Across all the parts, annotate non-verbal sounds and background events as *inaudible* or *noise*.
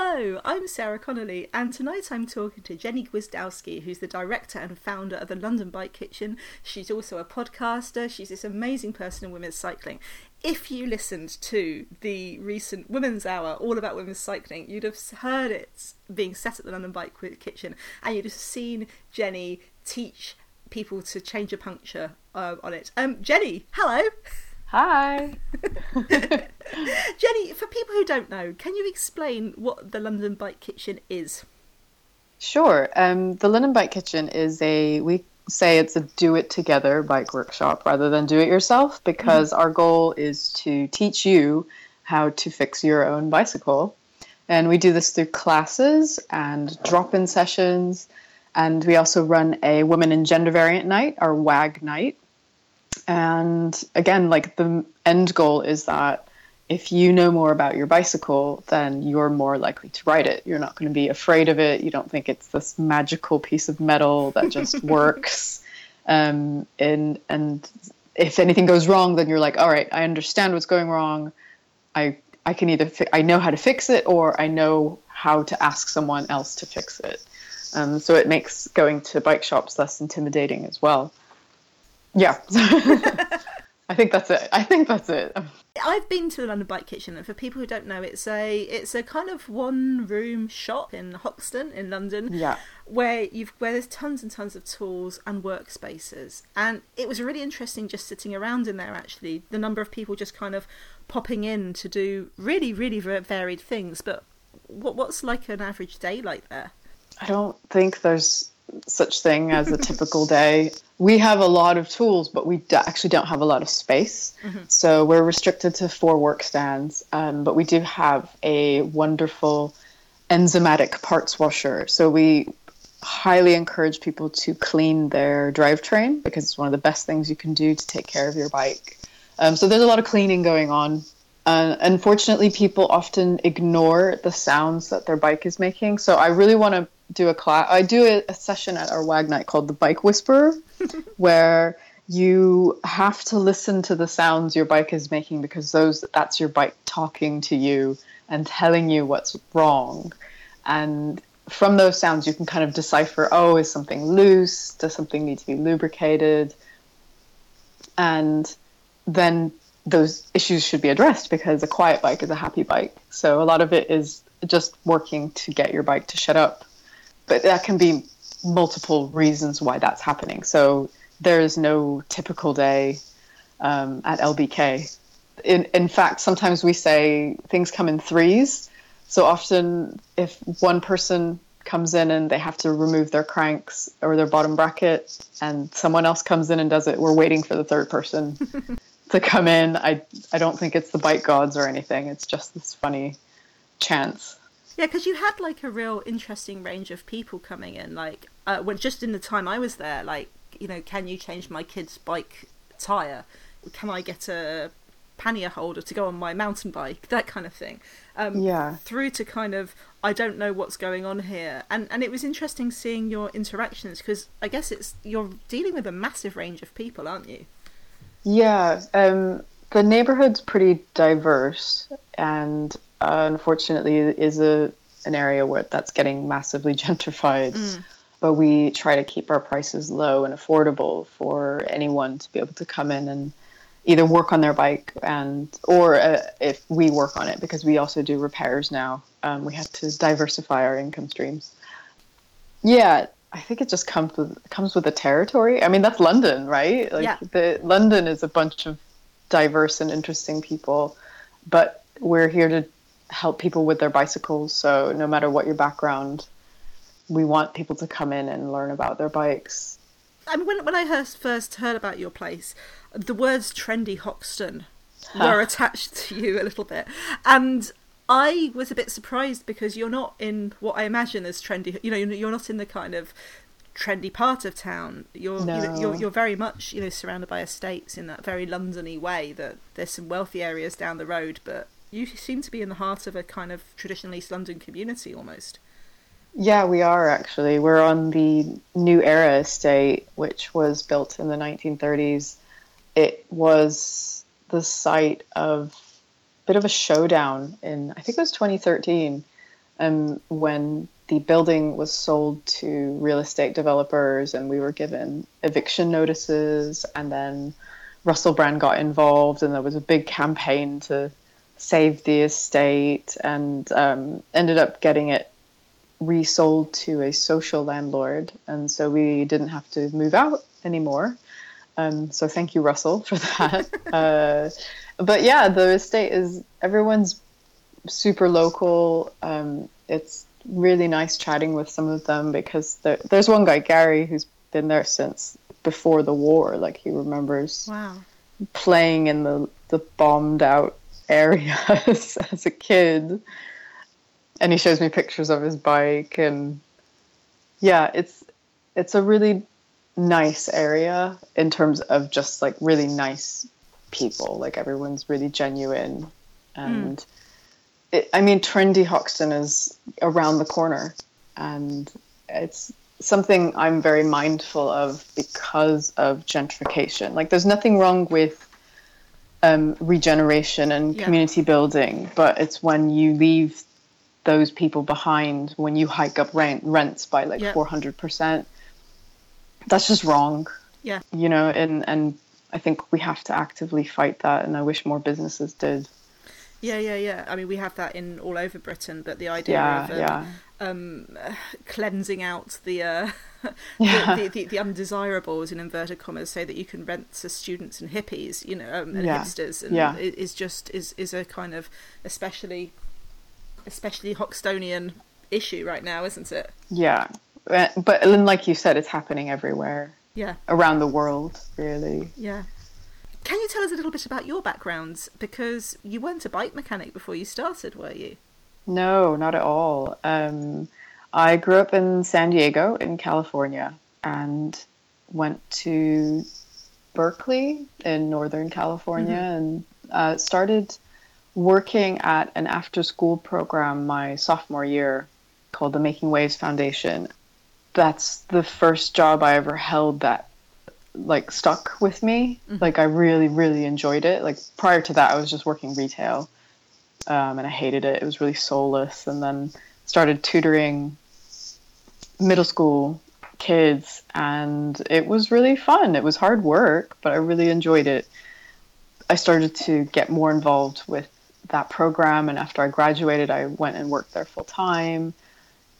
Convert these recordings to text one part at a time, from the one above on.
Hello, I'm Sarah Connolly, and tonight I'm talking to Jenni Gwiazdowski, who's the director and founder of the London Bike Kitchen. She's also a podcaster. She's this amazing person in women's cycling. If you listened to the recent Women's Hour, all about women's cycling, you'd have heard it being set at the London Bike Kitchen, and you'd have seen Jenni teach people to change a puncture uh, on it. Um, Jenni, hello. *laughs* Hi. *laughs* Jenni, for people who don't know, can you explain what the London Bike Kitchen is? Sure. Um, the London Bike Kitchen is a, we say it's a do it together bike workshop rather than do it yourself because mm-hmm. our goal is to teach you how to fix your own bicycle. And we do this through classes and drop in sessions. And we also run a women and gender variant night, our WAG night, and again, like the end goal is that if you know more about your bicycle, then you're more likely to ride it. You're not going to be afraid of it. You don't think it's this magical piece of metal that just *laughs* works. Um, and and if anything goes wrong, then you're like, all right, I understand what's going wrong. I I can either fi- I know how to fix it, or I know how to ask someone else to fix it. Um, so it makes going to bike shops less intimidating as well. Yeah. *laughs* I think that's it. I think that's it. I've been to the London Bike Kitchen, and for people who don't know, it's a it's a kind of one room shop in Hoxton in London. Yeah. Where you've where there's tons and tons of tools and workspaces, and it was really interesting just sitting around in there. Actually, the number of people just kind of popping in to do really really varied things. But what what's like an average day like there? I don't think there's such thing as a typical day. We have a lot of tools, but we actually don't have a lot of space. Mm-hmm. So we're restricted to four work stands, um, but we do have a wonderful enzymatic parts washer. So we highly encourage people to clean their drivetrain because it's one of the best things you can do to take care of your bike. Um, so there's a lot of cleaning going on. Uh, unfortunately, people often ignore the sounds that their bike is making. So I really want to do a class. I do a, a session at our WAG night called the Bike Whisperer, *laughs* where you have to listen to the sounds your bike is making because those that's your bike talking to you and telling you what's wrong. And from those sounds, you can kind of decipher: oh, is something loose? Does something need to be lubricated? And then those issues should be addressed because a quiet bike is a happy bike. So a lot of it is just working to get your bike to shut up but that can be multiple reasons why that's happening. So there is no typical day um, at LBK. In, in fact, sometimes we say things come in threes. So often, if one person comes in and they have to remove their cranks or their bottom bracket, and someone else comes in and does it, we're waiting for the third person *laughs* to come in. I I don't think it's the bike gods or anything. It's just this funny chance. Yeah, because you had like a real interesting range of people coming in. Like, uh, when just in the time I was there, like, you know, can you change my kid's bike tire? Can I get a pannier holder to go on my mountain bike? That kind of thing. Um, yeah. Through to kind of, I don't know what's going on here, and and it was interesting seeing your interactions because I guess it's you're dealing with a massive range of people, aren't you? Yeah. Um, the neighborhood's pretty diverse, and uh, unfortunately is a an area where that's getting massively *laughs* gentrified. Mm. But we try to keep our prices low and affordable for anyone to be able to come in and either work on their bike and or uh, if we work on it because we also do repairs now. Um, we have to diversify our income streams. Yeah, I think it just comes with comes with the territory. I mean, that's London, right? Like yeah. the London is a bunch of diverse and interesting people, but we're here to help people with their bicycles. So no matter what your background, we want people to come in and learn about their bikes. I mean, when, when I first heard about your place, the words trendy Hoxton were attached *laughs* to you a little bit. And I was a bit surprised because you're not in what I imagine as trendy, you know, you're not in the kind of trendy part of town. You're, no. you know, you're you're very much you know surrounded by estates in that very Londony way. That there's some wealthy areas down the road, but you seem to be in the heart of a kind of traditional East London community almost. Yeah, we are actually. We're on the New Era estate, which was built in the 1930s. It was the site of a bit of a showdown in, I think it was 2013. And um, when the building was sold to real estate developers and we were given eviction notices and then Russell Brand got involved and there was a big campaign to save the estate and um, ended up getting it resold to a social landlord and so we didn't have to move out anymore um, so thank you russell *laughs* for that *laughs* uh, but yeah the estate is everyone's super local um, it's really nice chatting with some of them because there, there's one guy, Gary, who's been there since before the war. Like he remembers wow. playing in the, the bombed out areas *laughs* as a kid. And he shows me pictures of his bike and yeah, it's it's a really nice area in terms of just like really nice people. Like everyone's really genuine and mm it, I mean, trendy Hoxton is around the corner, and it's something I'm very mindful of because of gentrification. Like, there's nothing wrong with um, regeneration and yeah. community building, but it's when you leave those people behind, when you hike up rent rents by like four hundred percent, that's just wrong. Yeah, you know, and and I think we have to actively fight that, and I wish more businesses did. Yeah, yeah, yeah. I mean, we have that in all over Britain, but the idea yeah, of um, yeah. Um, *sighs* cleansing out the, uh, *laughs* yeah. the, the, the, undesirables in inverted commas, so that you can rent to students and hippies, you know, um, and hipsters, and yeah. is just is is a kind of especially especially Hoxtonian issue right now, isn't it? Yeah, uh, but like you said, it's happening everywhere. Yeah, around the world, really. Yeah. Can you tell us a little bit about your backgrounds? Because you weren't a bike mechanic before you started, were you? No, not at all. Um, I grew up in San Diego, in California, and went to Berkeley in Northern California mm-hmm. and uh, started working at an after school program my sophomore year called the Making Waves Foundation. That's the first job I ever held that like stuck with me. Mm-hmm. Like I really, really enjoyed it. Like prior to that, I was just working retail, um, and I hated it. It was really soulless. And then started tutoring middle school kids, and it was really fun. It was hard work, but I really enjoyed it. I started to get more involved with that program, and after I graduated, I went and worked there full time.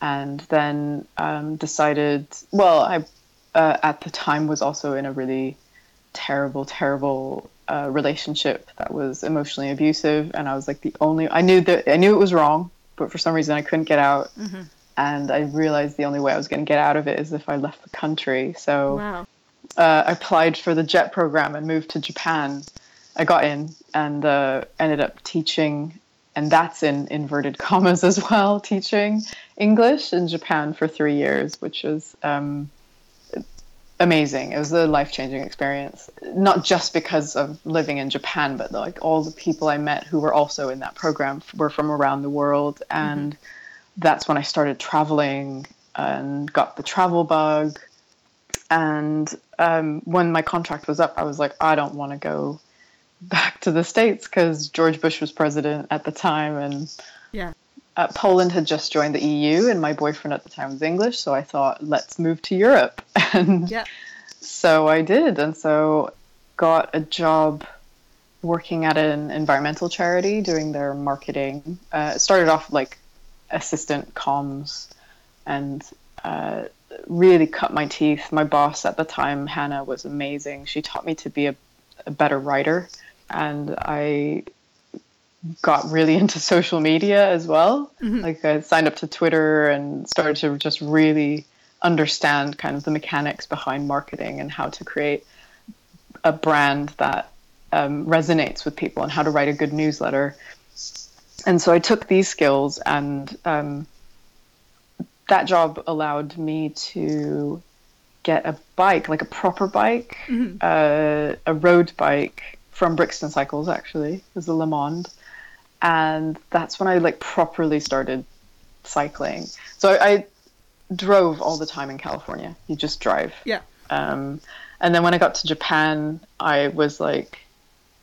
And then um, decided, well, I uh, at the time was also in a really terrible, terrible uh, relationship that was emotionally abusive, and I was like the only. I knew that I knew it was wrong, but for some reason I couldn't get out, mm-hmm. and I realized the only way I was going to get out of it is if I left the country. So wow. uh, I applied for the JET program and moved to Japan. I got in and uh, ended up teaching and that's in inverted commas as well, *laughs* teaching English in Japan for three years, which was um, amazing. It was a life changing experience, not just because of living in Japan, but like all the people I met who were also in that program were from around the world. And mm-hmm. that's when I started traveling and got the travel bug. And um, when my contract was up, I was like, I don't want to go back to the States because George Bush was president at the time. And uh, Poland had just joined the EU, and my boyfriend at the time was English, so I thought, let's move to Europe. *laughs* And yeah. so I did, and so got a job working at an environmental charity doing their marketing. Uh, started off like assistant comms, and uh, really cut my teeth. My boss at the time, Hannah, was amazing. She taught me to be a, a better writer, and I got really *laughs* into social media as well. Mm-hmm. Like I signed up to Twitter and started to just really understand kind of the mechanics behind marketing and how to create a brand that um, resonates with people and how to write a good newsletter. And so I took these skills and um, that job allowed me to get a bike, like a proper bike, mm-hmm. uh, a road bike from Brixton Cycles, actually. It was a Le Monde and that's when I like properly started cycling. So I, I drove all the time in California. You just drive. Yeah. Um, and then when I got to Japan, I was like,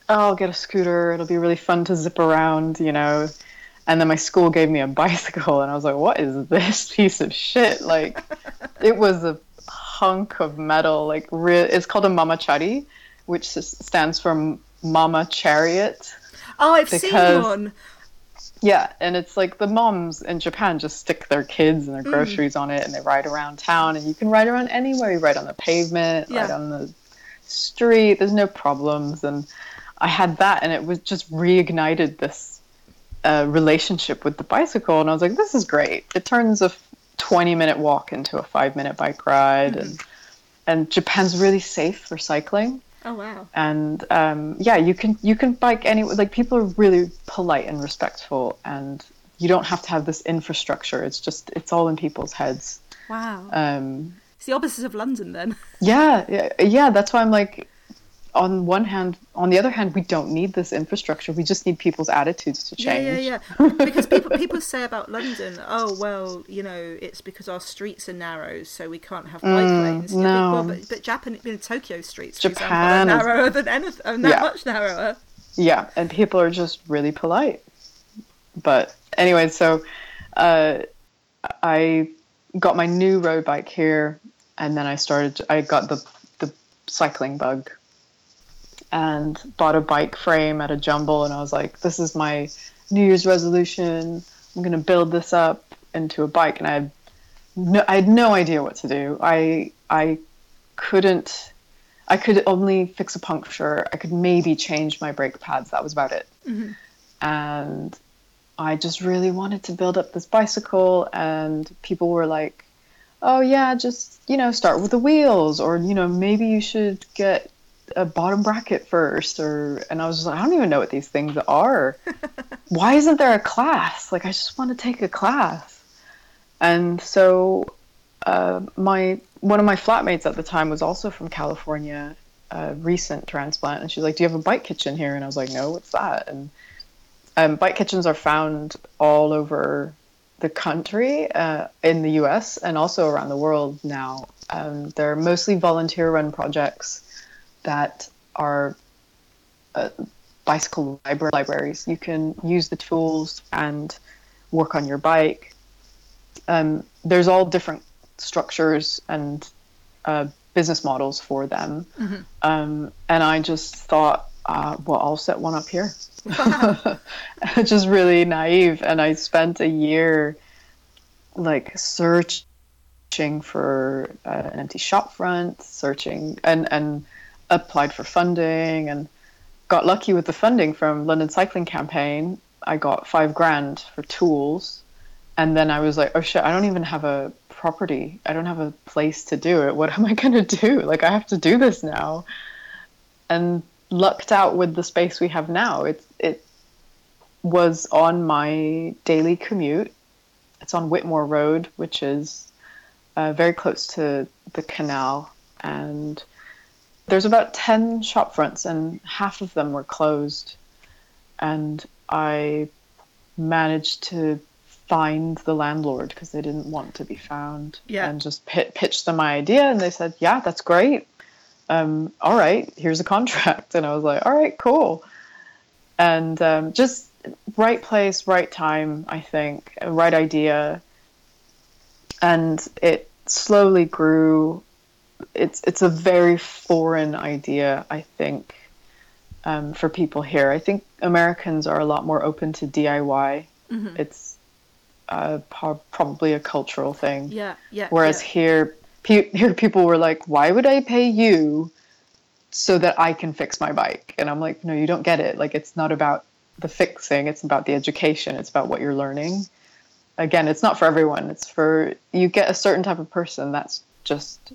oh, I'll get a scooter. It'll be really fun to zip around, you know. And then my school gave me a *laughs* bicycle, and I was like, "What is this *laughs* piece of shit?" Like, *laughs* it was a hunk of metal. Like, re- it's called a mamachari, which stands for Mama Chariot. Oh, I've because, seen one. Yeah, and it's like the moms in Japan just stick their kids and their mm. groceries mm. on it, and they ride around town, and you can ride around anywhere. You ride on the pavement, yeah. ride on the street. There's no problems, and I had that, and it was just reignited this uh, relationship with the bicycle, and I was like, this is great. It turns a 20 minute walk into a five minute bike ride, mm-hmm. and and Japan's really safe for cycling. Oh wow! And um, yeah, you can you can bike anywhere. Like people are really polite and respectful, and you don't have to have this infrastructure. It's just it's all in people's heads. Wow. Um, it's the opposite of London, then. *laughs* yeah, yeah, yeah. That's why I'm like, on one hand, on the other hand, we don't need this infrastructure. We just need people's attitudes to change. Yeah, yeah, yeah. because people *laughs* people say about London, oh well, you know, it's because our streets are narrow, so we can't have bike mm, lanes. No, well, but, but Japan, you know, Tokyo streets, Japan example, are narrower than anything, that yeah. much narrower. Yeah, and people are just really polite. But anyway, so uh, I got my new road bike here, and then I started. I got the the cycling bug and bought a bike frame at a jumble and I was like, this is my New Year's resolution. I'm gonna build this up into a bike and I had no, I had no idea what to do. I I couldn't I could only fix a puncture. I could maybe change my brake pads. That was about it. Mm-hmm. And I just really wanted to build up this bicycle and people were like, "Oh yeah, just, you know, start with the wheels or you know, maybe you should get a bottom bracket first or and I was just like, I don't even know what these things are. *laughs* Why isn't there a class? Like I just want to take a class. And so uh, my one of my flatmates at the time was also from California, a recent transplant, and she's like, "Do you have a bike kitchen here?" And I was like, "No, what's that?" And um, bike kitchens are found all over the country, uh, in the U.S. and also around the world now. Um, they're mostly volunteer-run projects that are uh, bicycle library libraries. You can use the tools and work on your bike. Um, there's all different structures and uh, business models for them. Mm-hmm. Um, and I just thought, uh, well, I'll set one up here. *laughs* *laughs* Wow. just really naive. And I spent a year like searching for uh, an empty shop front, searching and, and applied for funding and got lucky with the funding from London Cycling Campaign. I got five grand for tools. And then I was like, oh shit, I don't even have a property. I don't have a place to do it. What am I *laughs* going to do? Like, I have to do this now. And lucked out with the space we have now. It, it was on my daily commute. It's on Whitmore Road, which is uh, very close to the canal. And there's about 10 shop fronts and half of them were closed. And i managed to find the landlord because they didn't want to be found yeah. and just pit, pitched them my idea and they said yeah that's great. Um, all right here's a contract. And i was like all right cool. And um, just right place right time i think right idea. And it slowly grew it's it's a very foreign idea, I think, um, for people here. I think Americans are a lot more open to DIY. Mm-hmm. It's uh, po- probably a cultural thing. Yeah, yeah. Whereas yeah. here, pe- here people were like, "Why would I pay you so that I can fix my bike?" And I'm like, "No, you don't get it. Like, it's not about the fixing. It's about the education. It's about what you're learning." Again, it's not for everyone. It's for you get a certain type of person that's just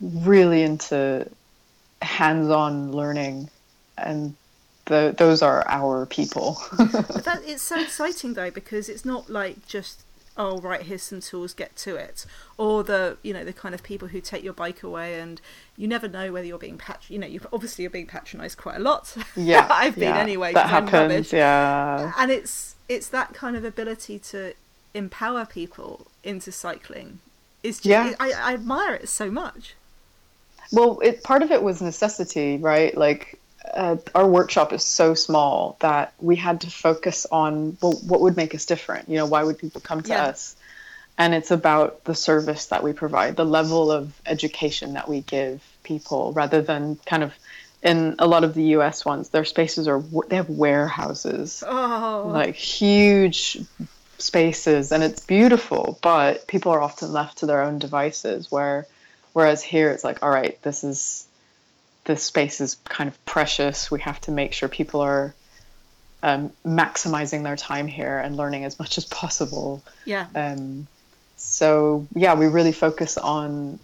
really into hands-on learning and the, those are our people. *laughs* That, it's so exciting though because it's not like just oh right here's some tools get to it. Or the you know the kind of people who take your bike away and you never know whether you're being patch you know you obviously you're being patronized quite a lot. Yeah *laughs* i've been yeah, anyway that happens yeah. And it's it's that kind of ability to empower people into cycling is just, yeah. I, I admire it so much well, it part of it was necessity, right? Like uh, our workshop is so small that we had to focus on well, what would make us different. You know, why would people come to Yeah. us? And it's about the service that we provide, the level of education that we give people, rather than kind of in a lot of the U.S. ones, their spaces are they have warehouses Oh, like huge spaces and it's beautiful but people are often left to their own devices where whereas here it's like all right this is this space is kind of precious we have to make sure people are um, maximizing their time here and learning as much as possible yeah. um, so yeah we really focus on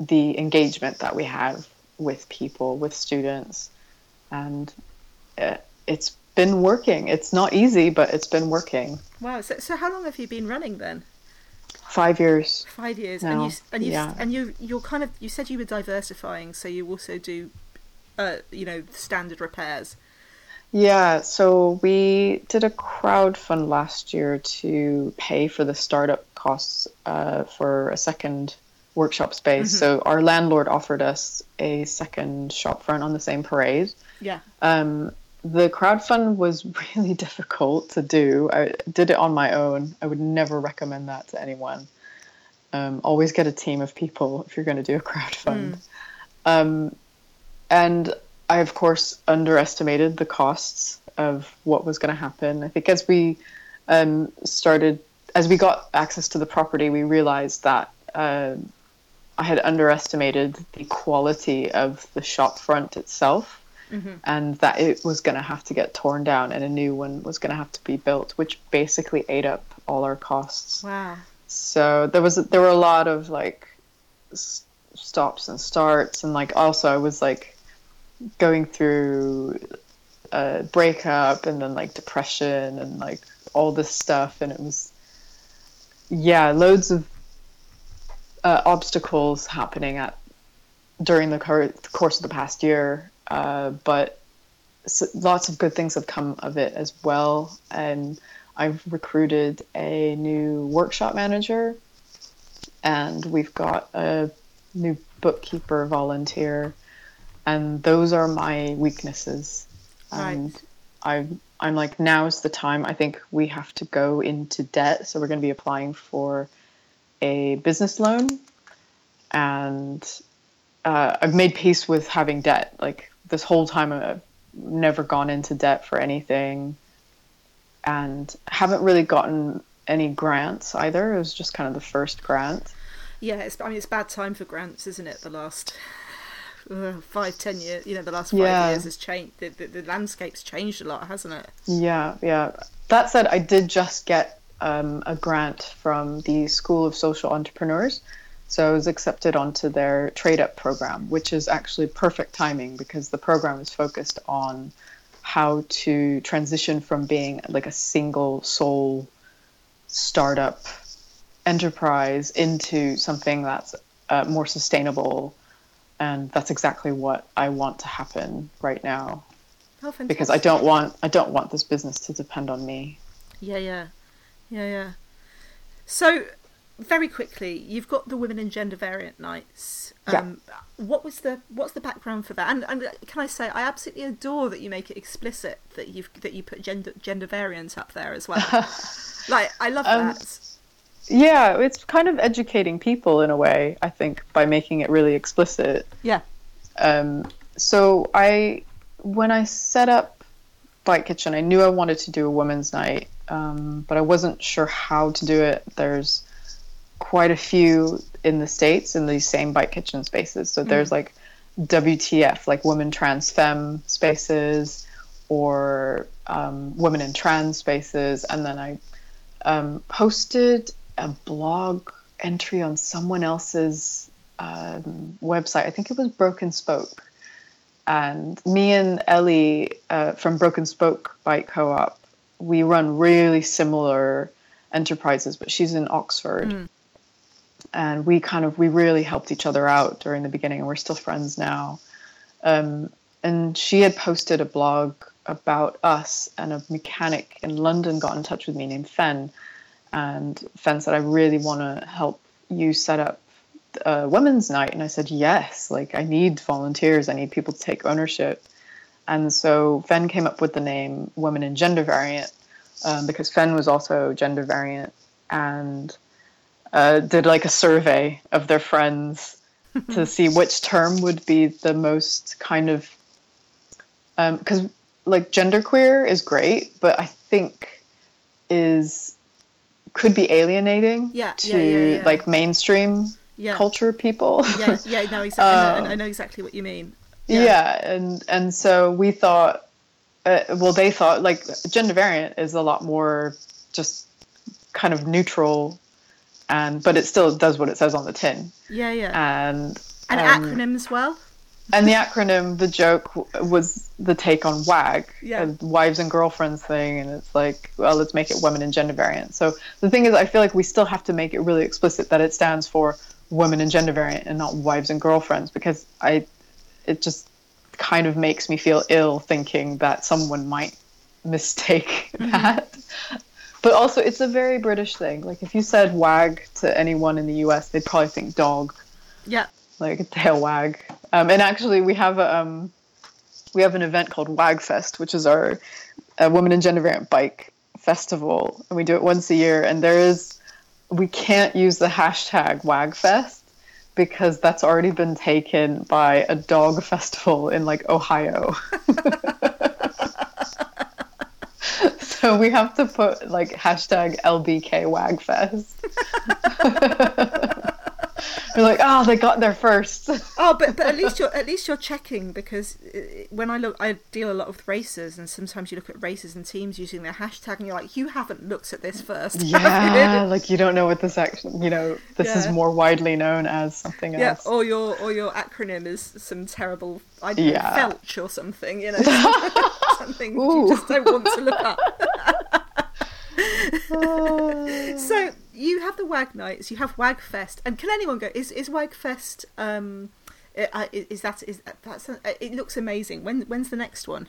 the engagement that we have with people with students and uh, it's been working it's not easy but it's been working Wow. So, so how long have you been running then? Five years Five years. And you and you yeah. and you you're kind of you said you were diversifying, so you also do, uh, you know, standard repairs. yeah so we did a crowd fund last year to pay for the startup costs uh, for a second workshop space so our landlord offered us a second shop front on the same parade Yeah. Um, the crowdfund was *laughs* really difficult to do. I did it on my own. I would never recommend that to anyone. Um, always get a team of people if you're going to do a crowdfund. Um, and I, of course, underestimated the costs of what was going to happen. I think as we um, started, as we got access to the property, we realized that uh, I had underestimated the quality of the shop front itself and that it was going to have to get torn down and a new one was going to have to be built, which basically ate up all our costs. Wow. So there was there were a lot of like s- stops and starts, and like also I was like going through a breakup and then like depression and like all this stuff, and it was yeah, loads of uh, obstacles happening at during the cur- course of the past year, uh, but lots of good things have come of it as well. And I've recruited a new workshop manager, and we've got a new bookkeeper volunteer, and those are my weaknesses. And Right. I I'm like now's the time. I think we have to go into debt, so we're going to be applying for a business loan, and uh, I've made peace with having debt. Like this whole time, I've never gone into debt for anything, and haven't really gotten any grants either. It was just kind of the first grant. Yeah. It's, I mean, it's bad time for grants, isn't it? The last uh, five, ten years. You know, the last five Yeah. years has changed. The, the, the landscape's changed a lot, hasn't it? Yeah, yeah. That said, I did just get um, a grant from the School of Social Entrepreneurs. So I was accepted onto their trade up program, which is actually perfect timing because the program is focused on how to transition from being like a single sole startup enterprise into something that's uh, more sustainable. And that's exactly what I want to happen right now Oh, because I don't want I don't want this business to depend on me. Yeah, yeah, yeah, yeah. So, very quickly, you've got the women and gender variant nights. Yeah. Um, What was the what's the background for that? And, and can I say I absolutely adore that you make it explicit that you've that you put gender gender variant up there as well. *laughs* like I love Um, that. Yeah, it's kind of educating people in a way, I think, by making it really explicit. Yeah. Um, so I, when I set up Bike Kitchen, I knew I wanted to do a women's night, um, but I wasn't sure how to do it. There's quite a few in the states in these same bike Kitchen spaces. So there's like WTF, like Women Trans Femme spaces, or um, Women in Trans spaces, and then I um, posted a blog entry on someone else's um, website. I think it was Broken Spoke. And me and Ellie uh, from Broken Spoke Bike Co op, we run really similar enterprises, but she's in Oxford. And we kind of, we really helped each other out during the beginning, and we're still friends now. Um, and she had posted a blog about us, and a mechanic in London got in touch with me named Fen. And Fen said, I really want to help you set up a women's night. And I said, yes, like I need volunteers. I need people to take ownership. and so Fen came up with the name Women in Gender Variant um, because Fen was also gender variant and uh, did like a survey of their friends *laughs* to see which term would be the most kind of because um, like genderqueer is great, but I think is could be alienating Yeah, to yeah, yeah, like mainstream Yeah. culture people. Yeah, yeah, no, exactly. I, know, I Um, *laughs* know exactly what you mean. yeah. and and so we thought, uh, well, they thought like gender variant is a lot more just kind of neutral, and but it still does what it says on the tin, Yeah, yeah. and An um, acronym as well. and the acronym, the joke was the take on WAG, Yeah. wives and girlfriends thing, and it's like, well, let's make it women and gender variant. So the thing is, I feel like we still have to make it really explicit that it stands for women and gender variant and not wives and girlfriends, because I, it just kind of makes me feel ill thinking that someone might mistake that. But also, it's a very British thing. Like if you said WAG to anyone in the US, they'd probably think dog Yeah. like a tail wag. Um, and actually, we have a um, we have an event called Wagfest, which is our uh, Women and Gender Variant Bike Festival, and we do it once a year. And there is we can't use the hashtag Wagfest because that's already been taken by a dog festival in like Ohio. *laughs* *laughs* so we have to put like hashtag LBK Wagfest. *laughs* *laughs* Like, oh, they got there first. *laughs* Oh, but but at least you're at least you're checking because uh, when I look, I deal a lot with races, and sometimes you look at races and teams using their hashtag, and you're like, you haven't looked at this first. *laughs* Yeah, you?" like you don't know what this actually, you know, this is more widely known as something Yeah, else. or your or your acronym is some terrible I don't Yeah. felch or something, you know, *laughs* something you just don't want to look up. *laughs* So you have the Wag Nights, you have Wag Fest, and can anyone go? Is is Wag Fest? Um, is that is that, that's it? Looks amazing. When when's the next one?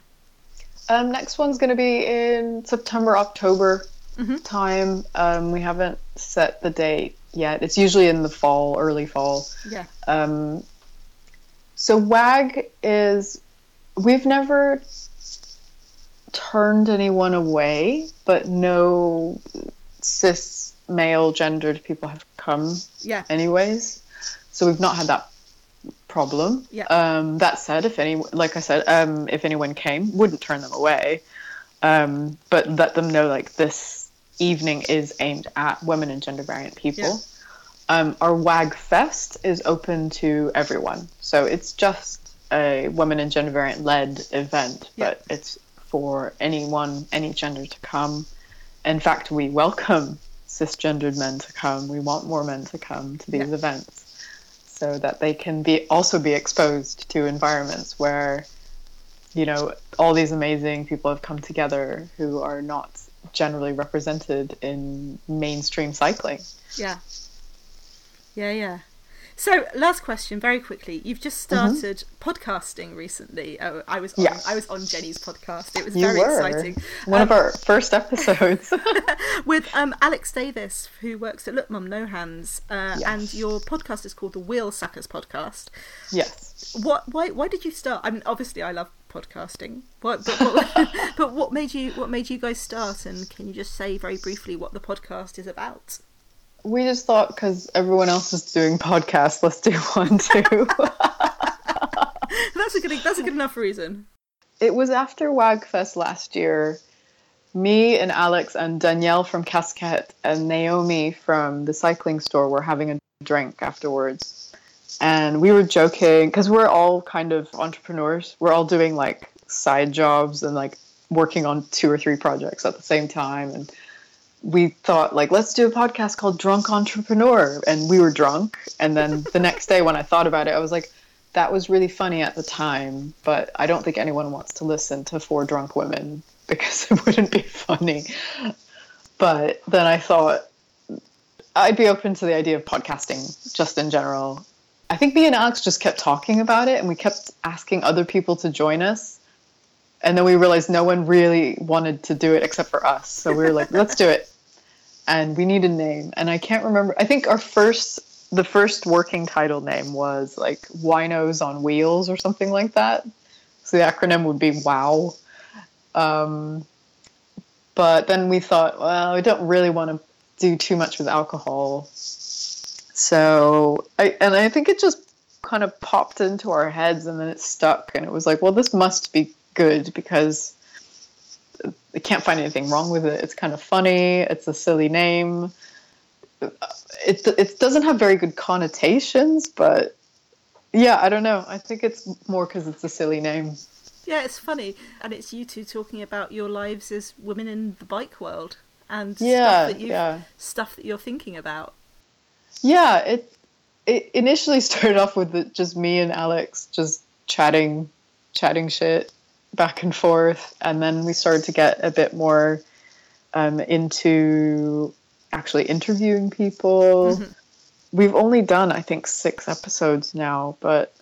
Um, next one's going to be in September, October Mm-hmm. time. Um, we haven't set the date yet. It's usually in the fall, early fall. Yeah, Um, so WAG is, we've never turned anyone away, but no cis male gendered people have come yeah, anyways. So we've not had that problem. Yeah. Um, that said, if any, like I said, um, if anyone came, wouldn't turn them away, um, but let them know like this evening is aimed at women and gender variant people. Yeah. Um, our WAG Fest is open to everyone, so it's just a women and gender variant led event, Yeah. but it's for anyone, any gender to come. In fact, we welcome cisgendered men to come. We want more men to come to these Yeah. events so that they can be also be exposed to environments where you know all these amazing people have come together who are not generally represented in mainstream cycling. yeah, yeah, yeah. So, last question, very quickly. You've just started podcasting recently. Oh, I was on, Mm-hmm. I was on Jenni's podcast. It was You very were exciting. one of Um, our first episodes. *laughs* *laughs* with um, Alex Davis, who works at Look Mum No Hands, uh, Yes. and your podcast is called the Wheel Suckers Podcast. yes. What? Why? Why did you start? I mean, obviously, I love podcasting. What? But what, *laughs* but what made you? What made you guys start? And can you just say very briefly what the podcast is about? We just thought because everyone else is doing podcasts, let's do *laughs* one too. *laughs* That's a good. That's a good enough reason. it was after Wagfest last year. Me and Alex and Danielle from Casquette and Naomi from the cycling store were having a drink afterwards. And we were joking because we're all kind of entrepreneurs. We're all doing like side jobs and like working on two or three projects at the same time. And we thought like let's do a podcast called Drunk Entrepreneur. And we were drunk. And then the next day when I thought about it, I was like, that was really funny at the time, but I don't think anyone wants to listen to four drunk women because *laughs* it wouldn't be funny. But then I thought I'd be open to the idea of podcasting just in general. I think me and Alex just kept talking about it and we kept asking other people to join us. And then we realized no one really wanted to do it except for us. So we were like, let's do it. And we need a name. And I can't remember. I think our first the first working title name was like Winos on Wheels or something like that. So the acronym would be WOW. Um, but then we thought, well, we don't really want to do too much with alcohol. So, I, and I think it just kind of popped into our heads and then it stuck. And it was like, well, this must be good because I can't find anything wrong with it. It's kind of funny. It's a silly name. It, it doesn't have very good connotations, but yeah, I don't know. I think it's more because it's a silly name. Yeah, it's funny, and it's you two talking about your lives as women in the bike world and yeah, stuff that you yeah. stuff that you're thinking about. Yeah, it it initially *laughs* started off with just me and Alex just chatting, chatting shit back and forth, and then we started to get a bit more um, into actually interviewing people. Mhm. We've only done, I think, six episodes now, but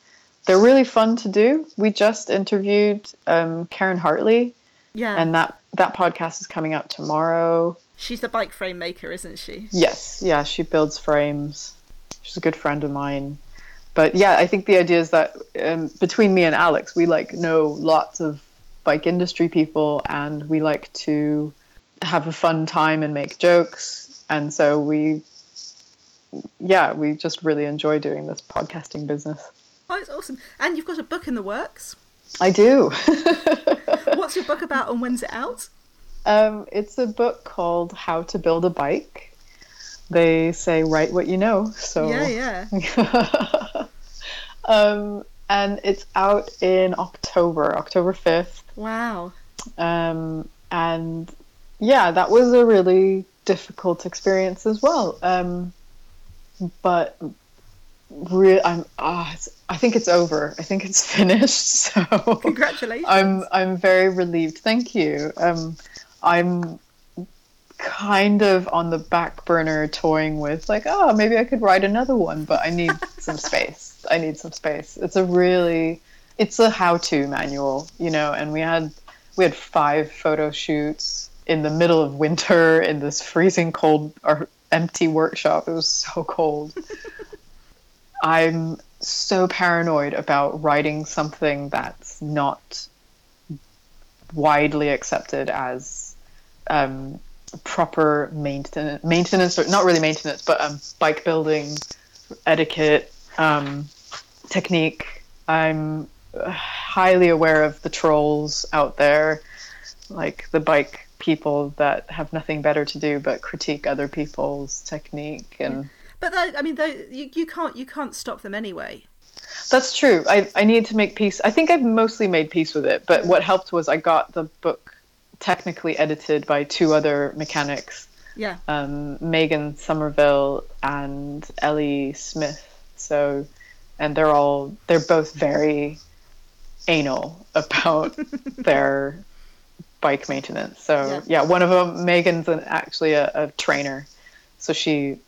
they're really fun to do. We just interviewed um, Caren Hartley, Yeah, and that that podcast is coming out tomorrow. she's a bike frame maker, isn't she? Yes, yeah, she builds frames. She's a good friend of mine. But yeah, I think the idea is that um, between me and Alex, we like know lots of bike industry people, and we like to have a fun time and make jokes. And so we, yeah, we just really enjoy doing this podcasting business. Oh, it's awesome! And you've got a book in the works. I do. *laughs* What's your book about, and when's it out? um, it's a book called How to Build a Bike. They say write what you know. So Yeah, yeah. *laughs* um, and it's out in October, October 5th. Wow. Um, and yeah, that was a really difficult experience as well. Um, but re- I'm, ah, I think it's over. I think it's *laughs* finished. So Congratulations. I'm I'm very relieved. Thank you. Um, I'm kind of on the back burner toying with like, oh, maybe I could write another one, but I need *laughs* some space. I need some space. It's a really it's a how-to manual, you know, and we had we had five photo shoots in the middle of winter in this freezing cold or empty workshop. It was so cold. *laughs* I'm so paranoid about writing something that's not widely accepted as um, proper maintenance, maintenance or not really maintenance, but um, bike building etiquette um, technique. I'm highly aware of the trolls out there, like the bike people that have nothing better to do but critique other people's technique and. But that, I mean, they, you, you can't you can't stop them anyway. That's true. I, I need to make peace. I think I've mostly made peace with it, but what helped was I got the book technically edited by two other mechanics, Yeah. um, Megan Somerville and Ellie Smith. So, and they're all they're both very anal about *laughs* their bike maintenance. So Yeah. yeah, one of them, Megan's an, actually a, a trainer, so she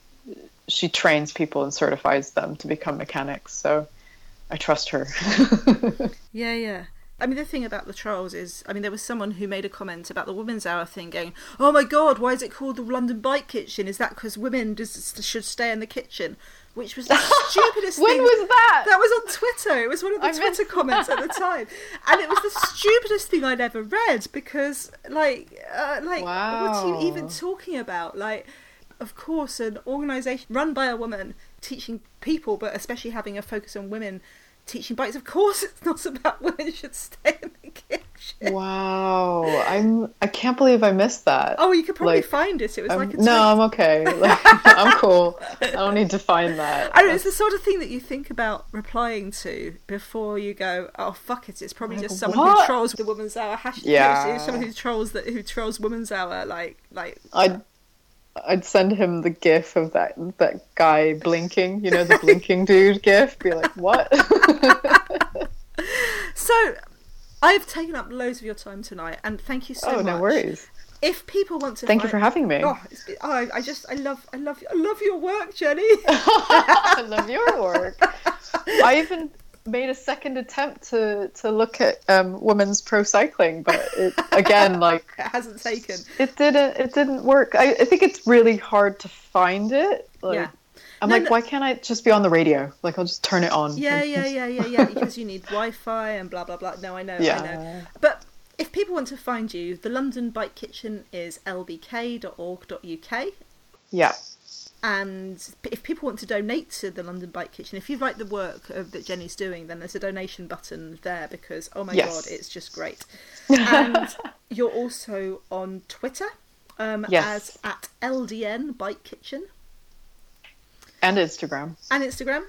she trains people and certifies them to become mechanics. So I trust her. *laughs* Yeah, yeah. I mean, the thing about the trolls is, I mean, there was someone who made a comment about the women's hour thing, going, "Oh my God, why is it called the London Bike Kitchen? Is that because women just should stay in the kitchen?" Which was the stupidest *laughs* when thing. was that? That was on Twitter. It was one of the I Twitter missed comments at the *laughs* time, and it was the stupidest thing I'd ever read because, like, uh, like, what are you even talking about? Like, of course, an organisation run by a woman teaching people, but especially having a focus on women teaching bikes. Of course, *laughs* it's not about women should stay in the kitchen. wow, I'm I can't believe I missed that. Oh, you could probably Like, find it. It was Um, like no, tweet. I'm okay. *laughs* Like, *laughs* I'm cool. I don't need to find that. I know, it's the sort of thing that you think about replying to before you go, oh fuck it, it's probably just someone who trolls the woman's hour hashtag. Yeah. Someone who trolls that who trolls woman's hour, like like I'd I'd send him the gif of that that guy blinking, you know, the blinking *laughs* dude gif. Be like, what? *laughs* so. I've taken up loads of your time tonight, and thank you so oh, much. no worries. If people want to, Thank you for having me. Oh, oh, I I just, I love, I love, I love your work, Jenni. *laughs* I love your work. I even made a second attempt to to look at um, women's pro cycling, but it, again, *laughs* like it hasn't taken. it didn't it didn't work. I, I think it's really hard to find it. Like Yeah. I'm No, like, no. why can't I just be on the radio? Like, I'll just turn it on. Yeah, yeah, yeah, yeah, yeah. *laughs* Because you need Wi-Fi and blah blah blah. No, I know, I know. Yeah. But if people want to find you, the London Bike Kitchen is lbk.org.uk. Yeah. And if people want to donate to the London Bike Kitchen, if you like the work of, that Jenni's doing, then there's a donation button there because oh my Yes. god, it's just great. *laughs* And you're also on Twitter um, Yes. as at LDN Bike Kitchen And Instagram. and Instagram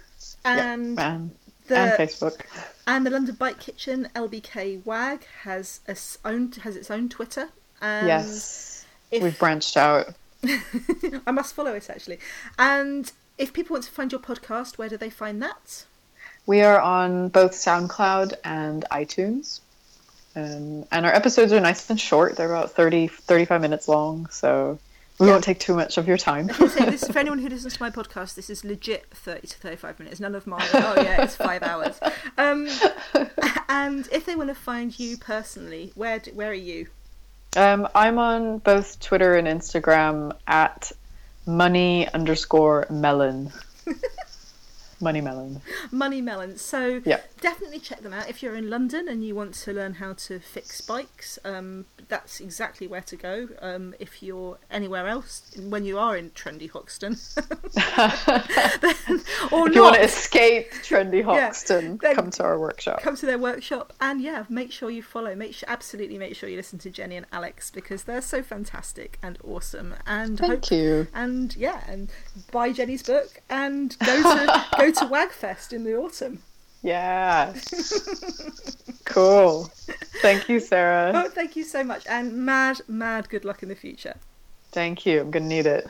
and And, the and Facebook. and the London Bike Kitchen LBK WAG has its own has its own Twitter. And yes. We've branched out. *laughs* I must follow it actually. And if people want to find your podcast, where do they find that? We are on both SoundCloud and iTunes. Um, and our episodes are nice and short. They're about 30, 35 minutes long, so we Yeah. won't take too much of your time. So this, for *laughs* anyone who listens to my podcast, this is legit 30 to 35 minutes. None of mine. Oh, yeah, it's five hours. Um, *laughs* and if they want to find you personally, where do, where are you? Um, I'm on both Twitter and Instagram at money underscore melon. *laughs* money melon. Money Melon. So Yeah. definitely check them out if you're in London and you want to learn how to fix bikes. Um, that's exactly where to go. Um, if you're anywhere else, when you are in trendy Hoxton, *laughs* *laughs* Then- or If you want to escape trendy Hoxton, then- come to our workshop. come to their workshop and yeah, make sure you follow. Make sure, absolutely make sure you listen to Jenni and Alex because they're so fantastic and awesome. And Thank hope, you. and yeah, and buy Jenni's book and go to go to *laughs* Wagfest in the autumn. Yeah. *laughs* cool. Thank you, Sarah. Oh, thank you so much, and mad, mad good luck in the future. Thank you. I'm going to need it.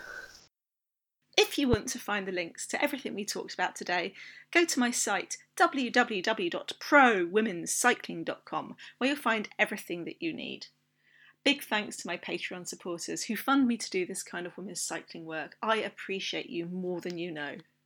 If you want to find the links to everything we talked about today, go to my site www.prowomenscycling.com where you'll find everything that you need. Big thanks to my Patreon supporters who fund me to do this kind of women's cycling work. I appreciate you more than you know.